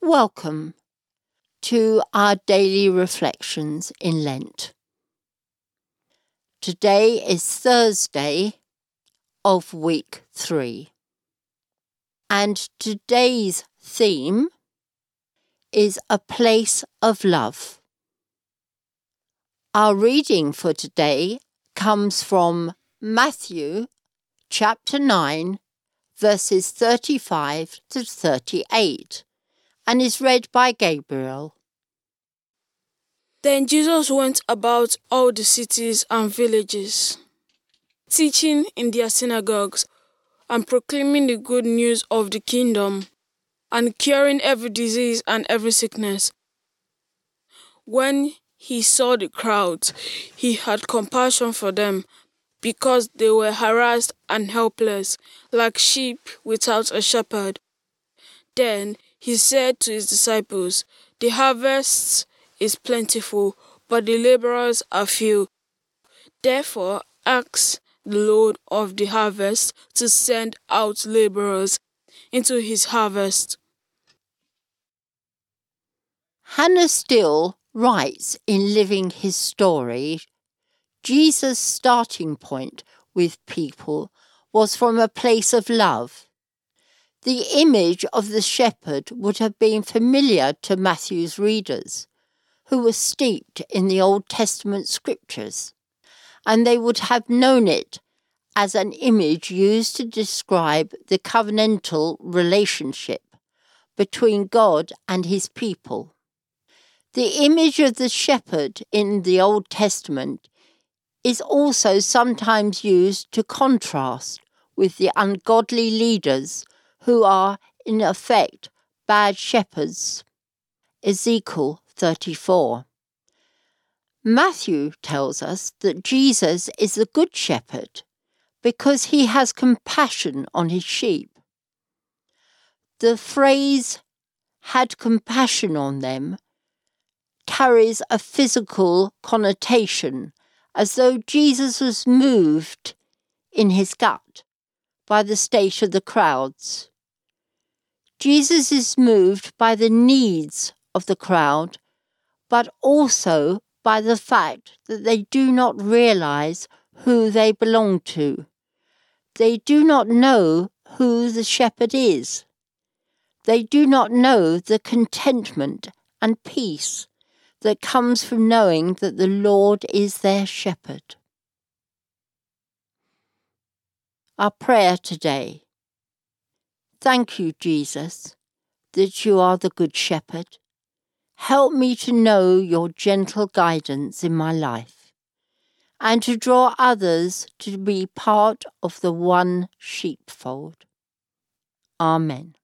Welcome to our daily reflections in Lent. Today is Thursday of week three, and today's theme is a place of love. Our reading for today comes from Matthew chapter 9, verses 35 to 38 and is read by Gabriel. Then Jesus went about all the cities and villages, teaching in their synagogues and proclaiming the good news of the kingdom and curing every disease and every sickness. When he saw the crowds, he had compassion for them because they were harassed and helpless, like sheep without a shepherd. Then he said to his disciples, The harvest is plentiful, but the laborers are few. Therefore, ask the Lord of the harvest to send out laborers into his harvest. Hannah Steele writes in Living His Story Jesus' starting point with people was from a place of love. The image of the shepherd would have been familiar to Matthew's readers, who were steeped in the Old Testament scriptures, and they would have known it as an image used to describe the covenantal relationship between God and his people. The image of the shepherd in the Old Testament is also sometimes used to contrast with the ungodly leaders who are, in effect, bad shepherds. Ezekiel 34. Matthew tells us that Jesus is the Good Shepherd because he has compassion on his sheep. The phrase had compassion on them carries a physical connotation as though Jesus was moved in his gut by the state of the crowds. Jesus is moved by the needs of the crowd, but also by the fact that they do not realize who they belong to. They do not know who the shepherd is. They do not know the contentment and peace that comes from knowing that the Lord is their shepherd. Our prayer today. Thank you, Jesus, that you are the Good Shepherd. Help me to know your gentle guidance in my life and to draw others to be part of the one sheepfold. Amen.